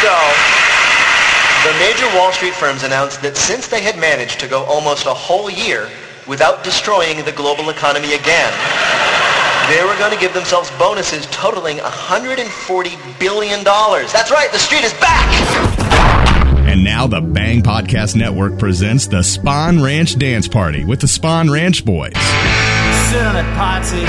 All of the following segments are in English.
ago, the major Wall Street firms announced that since they had managed to go almost a whole year without destroying the global economy again, they were going to give themselves bonuses totaling $140 billion. That's right, the street is back! And now the Bang Podcast Network presents the Spawn Ranch Dance Party with the Spawn Ranch Boys. Sit on it, Potsy.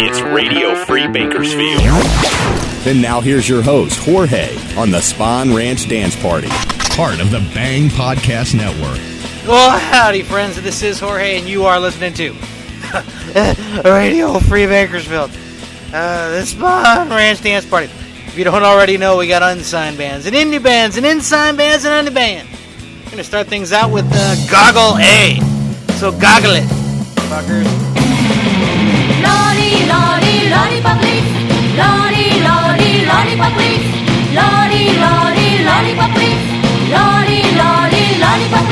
It's Radio Free Bakersfield. Then now here's your host, Jorge, on the Spawn Ranch Dance Party, part of the Bang Podcast Network. Well, howdy, friends. This is Jorge, and you are listening to Radio Free Bakersfield. Uh, the Spawn Ranch Dance Party. If you don't already know, we got unsigned bands and indie bands and unsigned bands and indie bands. We're gonna start things out with uh, Goggle A. So goggle it, fuckers. Lordy, lordy, lollipop lollipop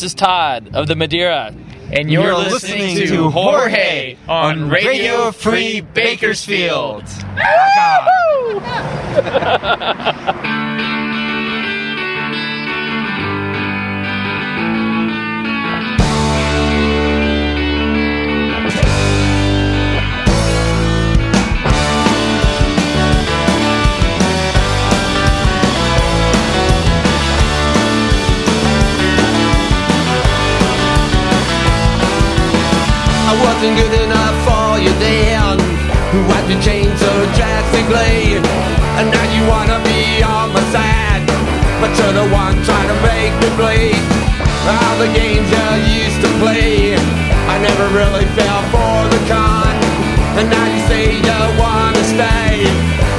This is Todd of the Madeira. And you're, you're listening, listening, to Jorge on Radio Free Bakersfield. wasn't good enough for you then. Who had to change so drastically? And now you wanna be on my side. But you're the one trying to make me bleed. All the games you used to play I never really fell for the con. And now you say you wanna stay.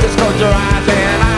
Just close your eyes and I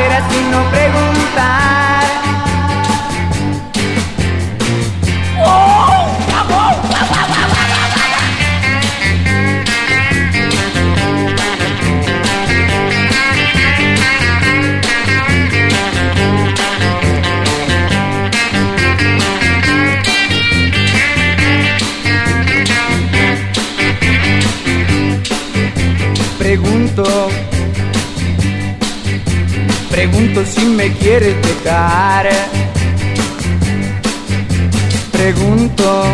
dijeras y no preguntar. Pregunto si me quieres dejar. Pregunto,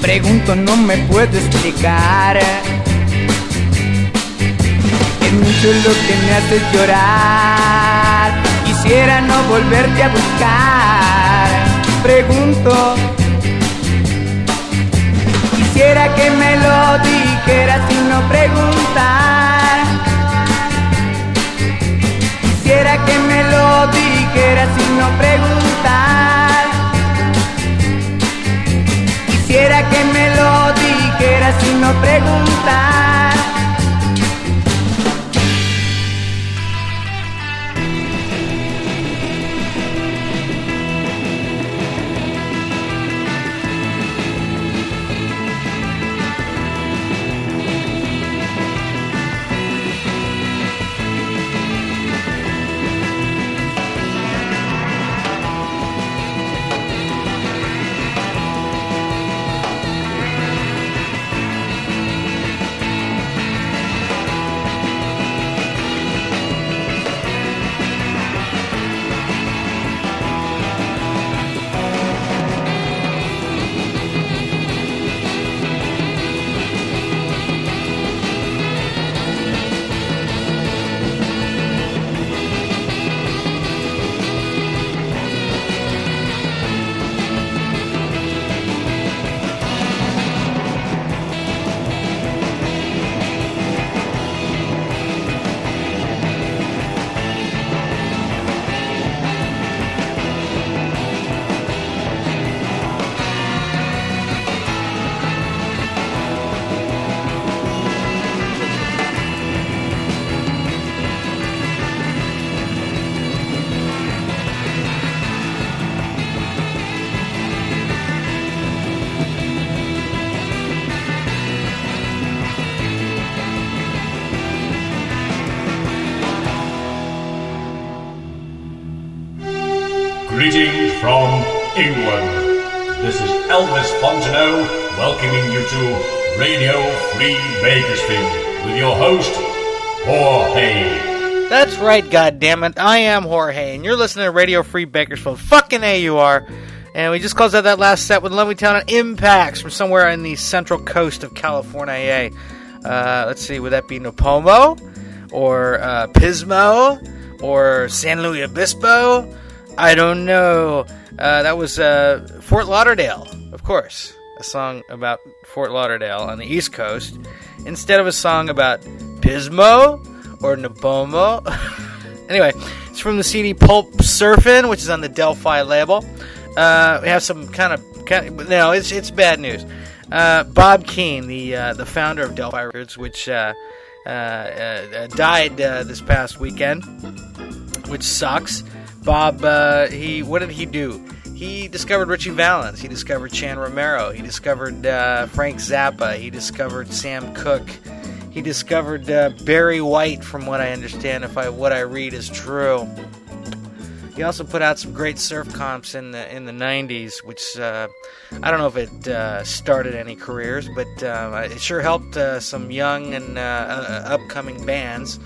pregunto, no me puedo explicar. Es mucho lo que me hace llorar. Quisiera no volverte a buscar. Pregunto, quisiera que me lo dijeras y no preguntar. Quisiera que me lo dijeras y no preguntar. Quisiera que me lo dijeras y no preguntar. Elvis welcoming you to Radio Free Bakersfield with your host, Jorge. That's right, goddammit. I am Jorge, and you're listening to Radio Free Bakersfield. Fucking A, you are. And we just closed out that last set with Levittown and Impacts from somewhere in the central coast of California. Uh, let's see, would that be Nipomo? Or uh, Pismo? Or San Luis Obispo? I don't know. Uh, that was uh, Fort Lauderdale, of course. A song about Fort Lauderdale on the East Coast instead of a song about Pismo or Nipomo. anyway, it's from the CD Pulp Surfin', which is on the Del-Fi label. Uh, we have some kind of, kind of no, it's it's bad news. Uh, Bob Keane, the uh, the founder of Del-Fi Records, which uh, uh, uh, died this past weekend, which sucks. Bob, he what did he do? He discovered Ritchie Valens. He discovered Chan Romero. He discovered uh, Frank Zappa. He discovered Sam Cooke. He discovered uh, Barry White, from what I understand, if I what I read is true. He also put out some great surf comps in the in the '90s, which uh, I don't know if it uh, started any careers, but uh, it sure helped uh, some young and uh, uh, upcoming bands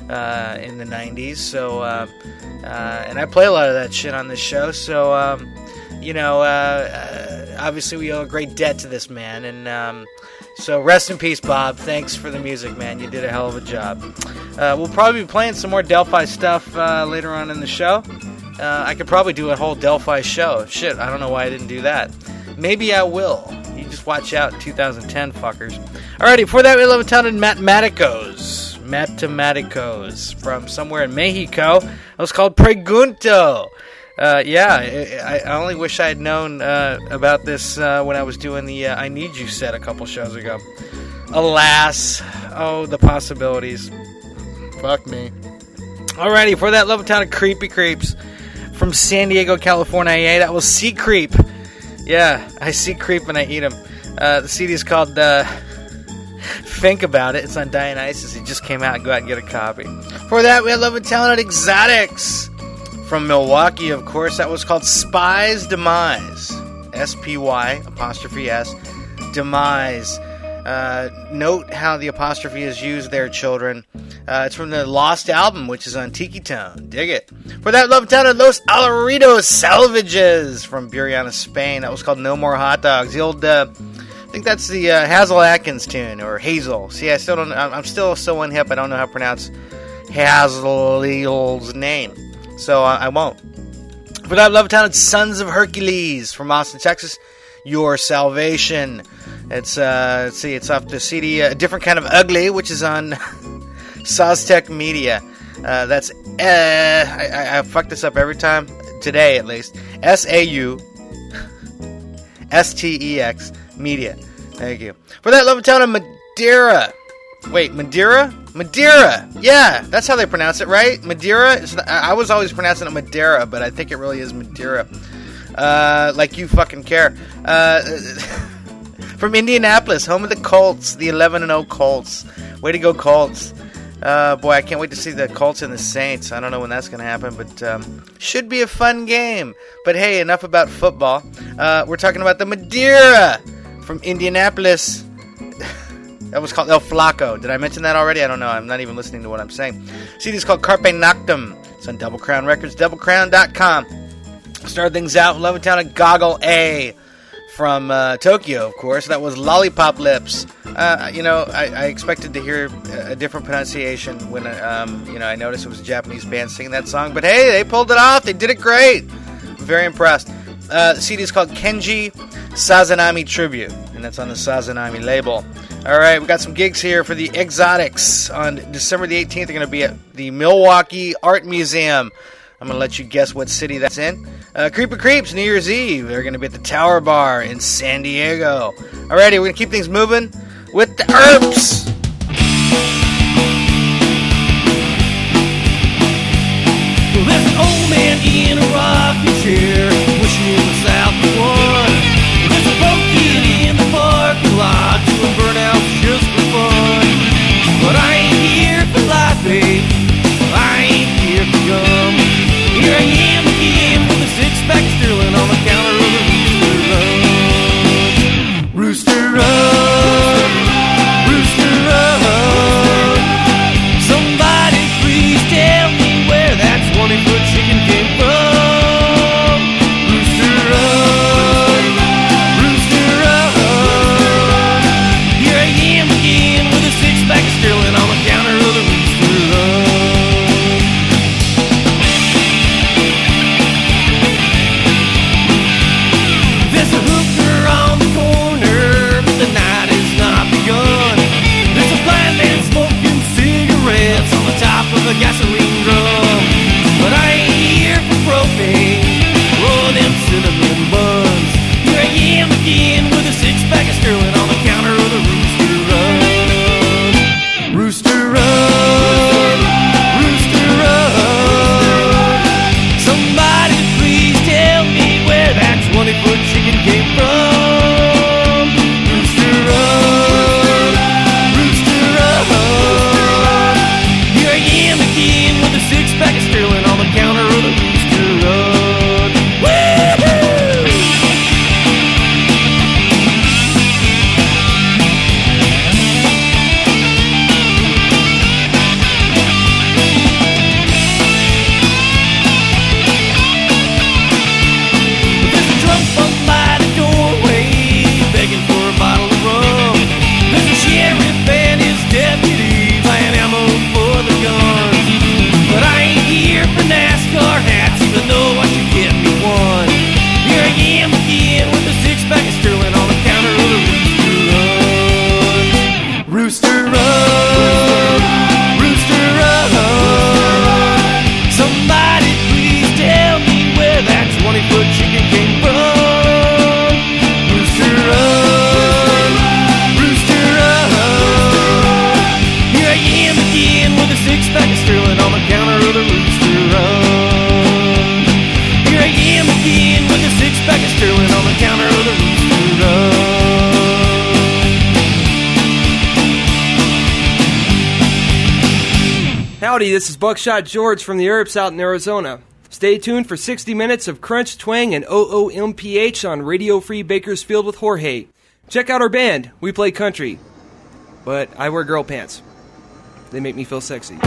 in the '90s. So, and I play a lot of that shit on this show. So, um, you know, uh, uh, obviously we owe a great debt to this man, and um, so rest in peace, Bob. Thanks for the music, man. You did a hell of a job. Uh, we'll probably be playing some more Del-Fi stuff uh, later on in the show. Uh, I could probably do a whole Del-Fi show. Shit, I don't know why I didn't do that. Maybe I will. You just watch out, 2010 fuckers. Alrighty, before that, we love a town in Matematicos. Matematicos from somewhere in Mexico. It was called Pregunto. Uh, yeah, I, I only wish I had known uh, about this uh, when I was doing the uh, I Need You set a couple shows ago. Alas, oh, the possibilities. Fuck me. Alrighty, for that love town of Creepy Creeps from San Diego, California. Yeah, that was Sea Creep. Yeah, I see creep and I eat them. Uh, the CD is called uh, Think About It. It's on Dionysus. It just came out. Go out and get a copy. For that, we had Love and Talented Exotics from Milwaukee, of course. That was called Spy's Demise. S P Y apostrophe S Demise. Uh, note how the apostrophe is used there, children. Uh, it's from the Lost album, which is on Tiki Tone. Dig it. For that, Love Town of Los Alaritos Salvages from Burriana, Spain. That was called No More Hot Dogs. The old, uh, I think that's the uh, Hasil Adkins tune, or Hasil. See, I still don't, I'm I'm still so unhip, I don't know how to pronounce Hasil's name. So uh, I won't. For that, Love Town, it's Sons of Hercules from Austin, Texas. Your Salvation. It's uh, let's see, it's off the CD, a uh, different kind of ugly, which is on Saustex Media. Uh, that's uh, I, I, I fuck this up every time today, at least. S A U S T E X Media. Thank you for that. Love town of Madeira. Wait, Madeira? Madeira. Yeah, that's how they pronounce it, right? Madeira. I was always pronouncing it Madeira, but I think it really is Madeira. Uh, like you fucking care. Uh, from Indianapolis, home of the Colts, the 11 and 0 Colts. Way to go, Colts. Uh, boy, I can't wait to see the Colts and the Saints. I don't know when that's going to happen, but um, should be a fun game. But hey, enough about football. Uh, we're talking about the Madeira from Indianapolis. That was called El Flaco. Did I mention that already? I don't know. I'm not even listening to what I'm saying. CD is called Carpe Noctem. It's on Double Crown Records, doublecrown.com. Start things out Levittown and Goggle A from uh, Tokyo, of course. That was Lollipop Lips. Uh, you know, I, I expected to hear a different pronunciation when um, you know I noticed it was a Japanese band singing that song. But hey, they pulled it off. They did it great. Very impressed. Uh, CD is called Kenji Sazanami Tribute, and that's on the Sazanami label. All right, we got some gigs here for the Exotics on December the 18th. They're going to be at the Milwaukee Art Museum. I'm going to let you guess what city that's in. Uh, Creeper Creeps, New Year's Eve. They're going to be at the Tower Bar in San Diego. All righty, we're going to keep things moving with the Earps. Buckshot George from the Earps out in Arizona. Stay tuned for 60 minutes of crunch, twang, and OOMPH on Radio Free Bakersfield with Jorge. Check out our band. We play country. But I wear girl pants. They make me feel sexy.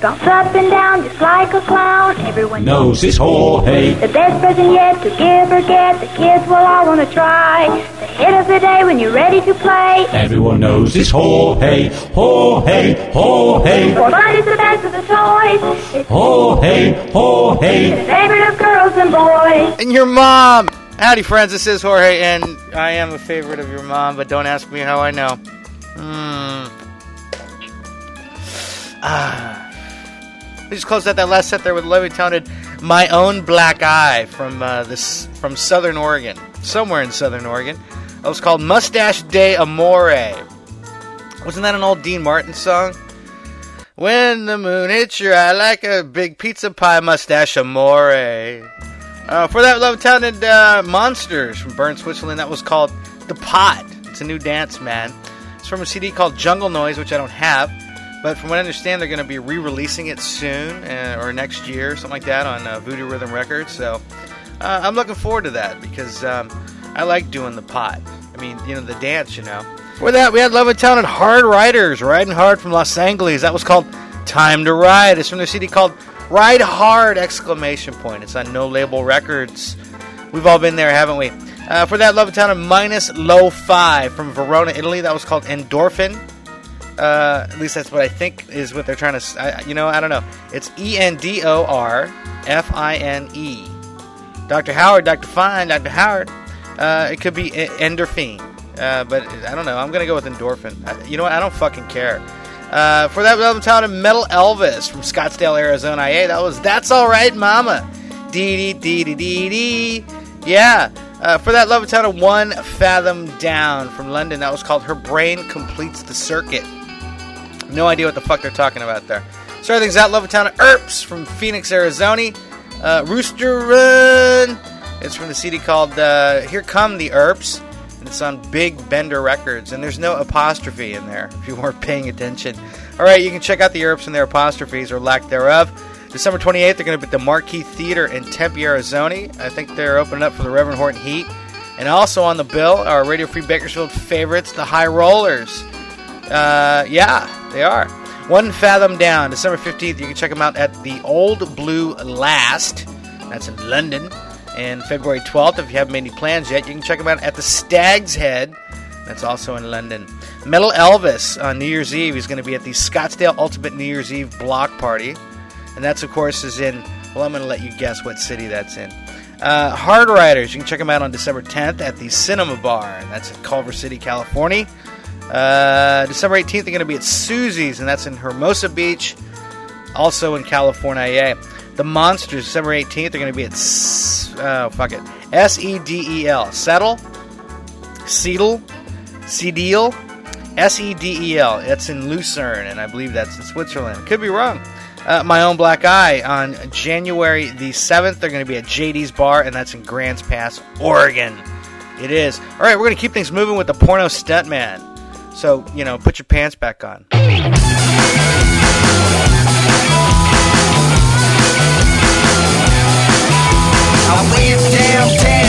Sky. Bounce up and down just like a clown. Everyone Knows his Jorge. The best present yet to give or get. The kids will all want to try. The hit of the day when you're ready to play. Everyone knows his Jorge. Jorge, Jorge. For fun is the best of the toys. It's Jorge, Jorge. the favorite of girls and boys. And your mom. Howdy, friends. This is Jorge, and I am a favorite of your mom, but don't ask me how I know. Hmm. Ah. We just closed out that last set there with lovely talented "My Own Black Eye" from uh, this from Southern Oregon, somewhere in Southern Oregon. It was called "Mustache de Amore." Wasn't that an old Dean Martin song? When the moon hits your eye like a big pizza pie mustache amore. Uh, for that love talented uh, monsters from Bern, Switzerland, that was called The Pot. It's a new dance, man. It's from a CD called Jungle Noise, which I don't have. But from what I understand, they're going to be re releasing it soon uh, or next year, something like that, on uh, Voodoo Rhythm Records. So uh, I'm looking forward to that because um, I like doing the pot. I mean, you know, the dance, you know. For that, we had Love of Town and Hard Riders, Riding Hard from Los Angeles. That was called Time to Ride. It's from the CD called Ride Hard! Exclamation point. It's on No Label Records. We've all been there, haven't we? Uh, for that, Love of Town and Minus Low Five from Verona, Italy. That was called Endorphin. Uh, at least that's what I think is what they're trying to. I, you know, I don't know. It's E N D O R F I N E. Dr. Howard, Dr. Fine, Dr. Howard. Uh, it could be endorphin, uh, but I don't know. I'm gonna go with endorphin. I, you know what? I don't fucking care. Uh, for that album talented Metal Elvis from Scottsdale, Arizona. Hey, that was That's All Right, Mama. Dee dee dee dee dee dee. Yeah. Uh, for that love talented One Fathom Down from London. That was called Her Brain Completes the Circuit. No idea what the fuck they're talking about there. Starting things out, Love Town of Earps from Phoenix, Arizona. Uh, Rooster Run. It's from the CD called uh, Here Come the Earps. And it's on Big Bender Records. And there's no apostrophe in there if you weren't paying attention. All right, you can check out the Earps and their apostrophes or lack thereof. December 28th, they're going to be at the Marquee Theater in Tempe, Arizona. I think they're opening up for the Reverend Horton Heat. And also on the bill, are Radio Free Bakersfield favorites, the High Rollers. Uh, yeah, they are. One Fathom Down, December 15th. You can check them out at the Old Blue Last. That's in London. And February 12th, if you haven't made any plans yet, you can check them out at the Stag's Head. That's also in London. Metal Elvis on New Year's Eve is going to be at the Scottsdale Ultimate New Year's Eve Block Party. And that's, of course, is in, well, I'm going to let you guess what city that's in. Uh, Hard Riders, you can check them out on December 10th at the Cinema Bar. That's in Culver City, California. Uh, December 18th, they're going to be at Susie's, and that's in Hermosa Beach, also in California. Yeah. The Monsters, December 18th, they're going to be at, oh, fuck it, S E D E L. Settle? Seedle? Seedel? S E D E L. That's in Lucerne, and I believe that's in Switzerland. Could be wrong. Uh, My Own Black Eye on January the 7th, they're going to be at JD's Bar, and that's in Grants Pass, Oregon. It is. All right, we're going to keep things moving with the porno stuntman. So, you know, put your pants back on. I downtown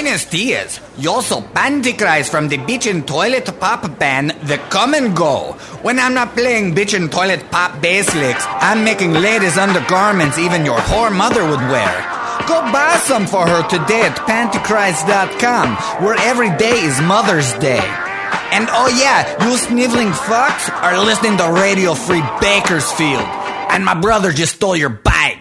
Buenos dias. Yo soy Pantichrist from the bitchin' toilet pop band The Come and Go. When I'm not playing bitchin' toilet pop bass licks, I'm making ladies undergarments even your poor mother would wear. Go buy some for her today at Pantichrist.com, where every day is Mother's Day. And oh yeah, you sniveling fucks are listening to Radio Free Bakersfield. And my brother just stole your bike.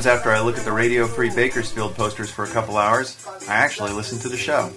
Sometimes after I look at the Radio Free Bakersfield posters for a couple hours, I actually listen to the show.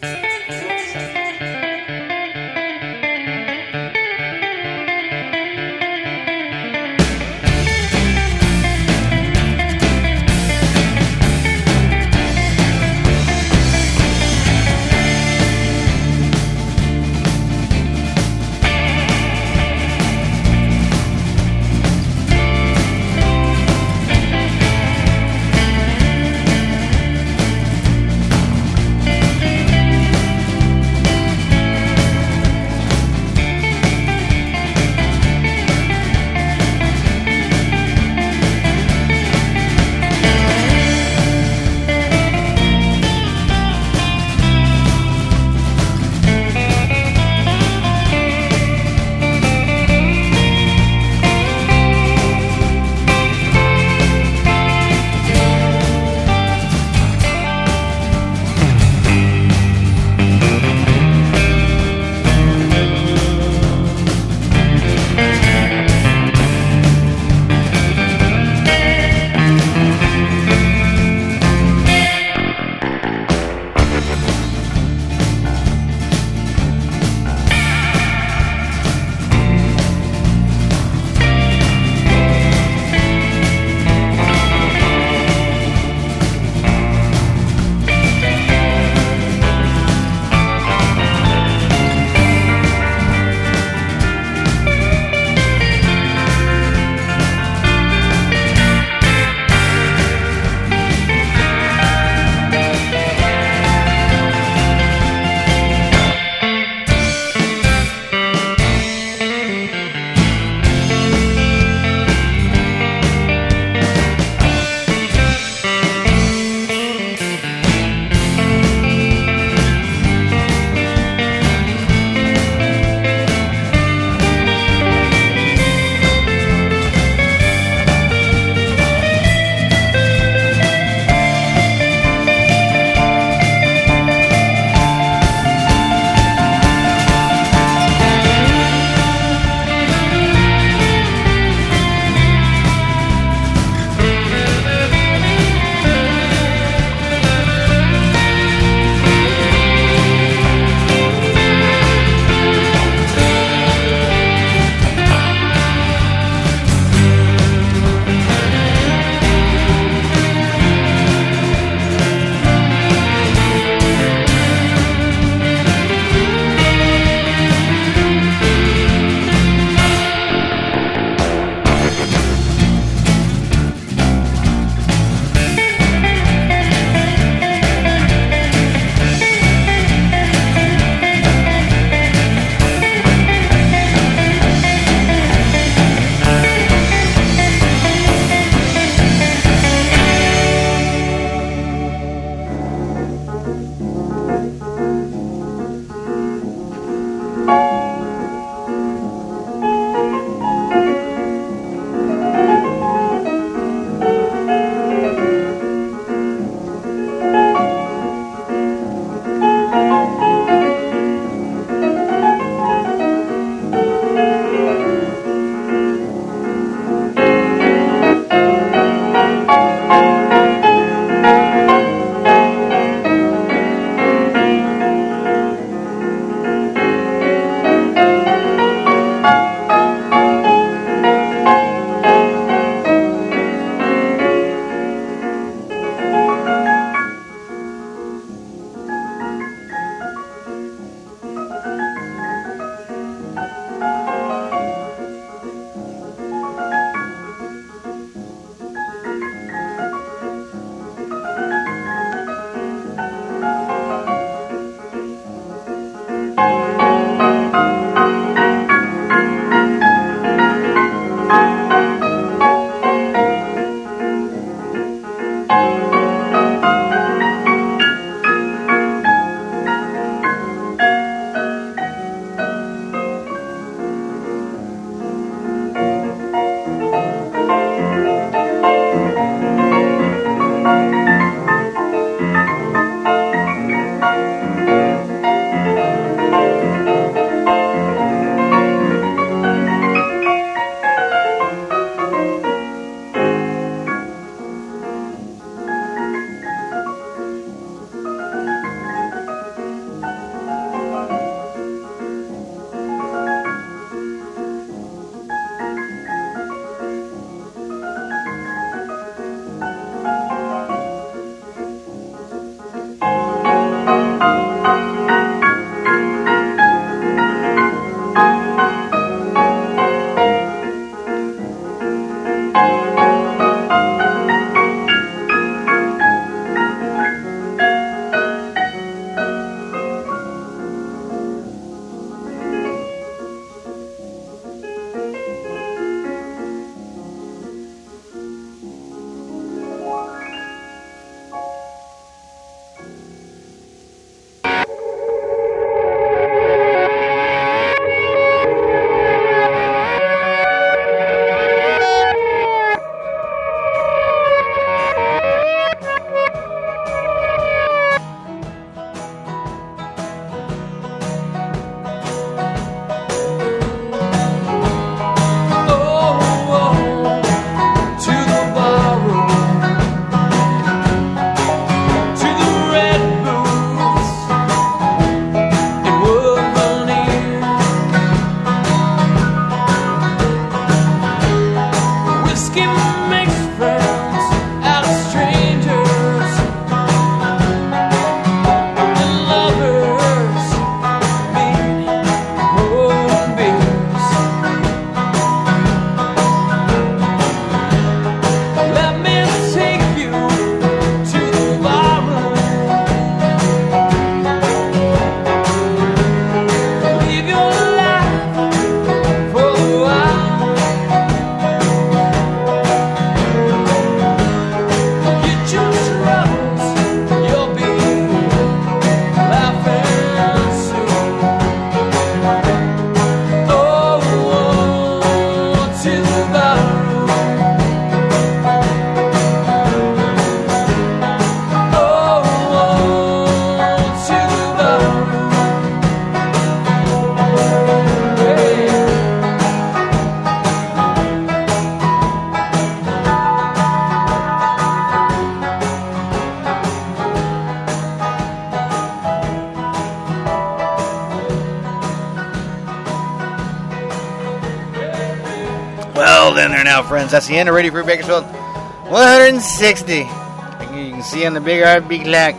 Of Radio Free Bakersfield 160. You can see on the big RB clock.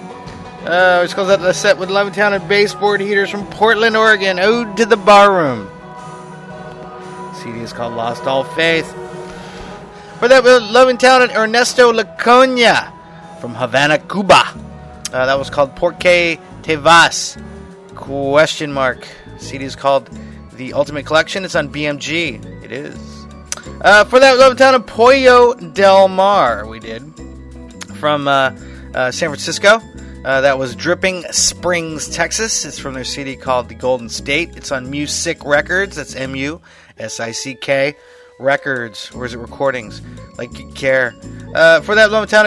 Uh, which goes out the set with Levittown and baseboard heaters from Portland, Oregon. Ode to the Barroom. CD is called Lost All Faith. For that, with Levittown and Ernesto Lecuona from Havana, Cuba. Uh, that was called Porque Te Vas? Question mark. CD is called The Ultimate Collection. It's on BMG. It is. Uh, for that, Levittown of Pollo Del Mar, we did. From uh, uh, San Francisco. Uh, that was Dripping Springs, Texas. It's from their CD called The Golden State. It's on Musick Records. That's M U S I C K Records. Or is it recordings? Like you care. Uh, for that, Loma Town,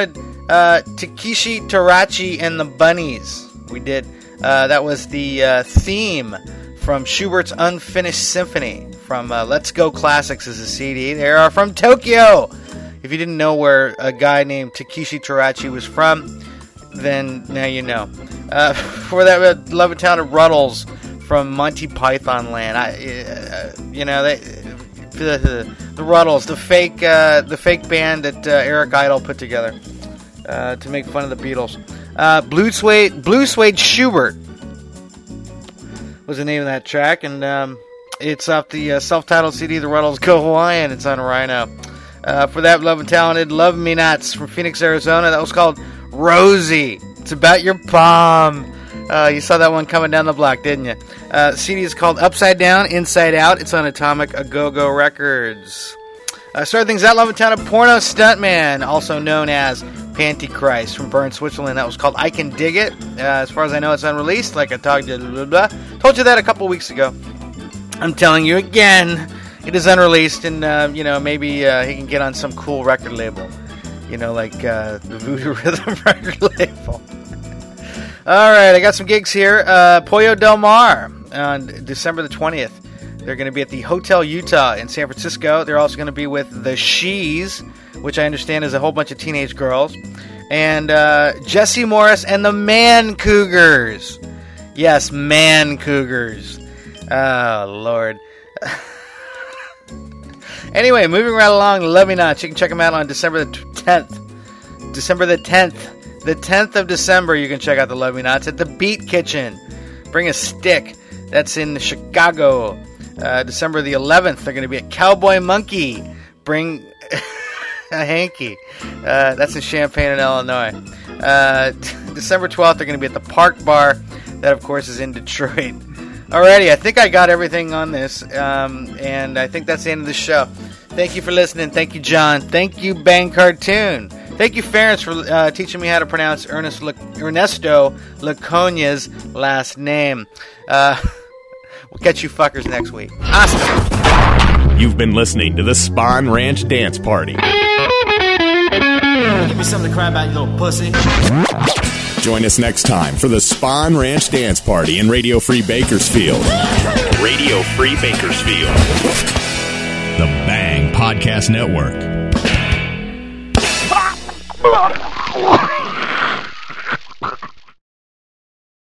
uh, Takeshi Terauchi and the Bunnies. We did. Uh, that was the theme from Schubert's Unfinished Symphony. From uh, Let's Go Classics is a CD. They are from Tokyo. If you didn't know where a guy named Takeshi Terauchi was from, then now you know. Uh, for that, uh, Levittown of Rutles from Monty Python Land. I, uh, you know, they, the, the Rutles, the fake, uh, the fake band that uh, Eric Idle put together uh, to make fun of the Beatles. Uh, Blue Suede, Blue Suede Schubert was the name of that track, and um, it's off the uh, self-titled CD, The Rutles Go Hawaiian. It's on Rhino. Uh, for that, Love and Talented, Love Me Nots from Phoenix, Arizona. That was called Rosie. It's about your palm. Uh, you saw that one coming down the block, didn't you? Uh, CD is called Upside Down, Inside Out. It's on Atomic Agogo Records. Uh, start things out, Love and Town, porno stuntman, also known as Panty Christ from Bern, Switzerland. That was called I Can Dig It. Uh, as far as I know, it's unreleased, like I talked blah, blah, blah. Told you that a couple weeks ago. I'm telling you again, it is unreleased, and uh, you know maybe uh, he can get on some cool record label, you know, like uh, the Voodoo Rhythm record label. All right, I got some gigs here. Uh, Pollo Del Mar on December the 20th. They're going to be at the Hotel Utah in San Francisco. They're also going to be with the Shees, which I understand is a whole bunch of teenage girls, and uh, Jesse Morris and the Man Cougars. Yes, Man Cougars. Oh, Lord. anyway, moving right along, Love Me Not. You can check them out on December the 10th. December the 10th. The 10th of December, you can check out the Love Me Nots at the Beat Kitchen. Bring a stick. That's in Chicago. Uh, December the 11th, they're going to be at Cowboy Monkey. Bring a hanky. Uh, that's in Champaign, in Illinois. Uh, December 12th, they're going to be at the Park Bar. That, of course, is in Detroit. Alrighty, I think I got everything on this, um, and I think that's the end of the show. Thank you for listening. Thank you, John. Thank you, Bang Cartoon. Thank you, Ference, for uh, teaching me how to pronounce Ernest Le- Ernesto Lecuona's last name. Uh, we'll catch you fuckers next week. Hasta. You've been listening to the Spahn Ranch Dance Party. Give me something to cry about, you little pussy. Join us next time for the Spahn Ranch Dance Party in Radio Free Bakersfield. Radio Free Bakersfield. The Bang Podcast Network.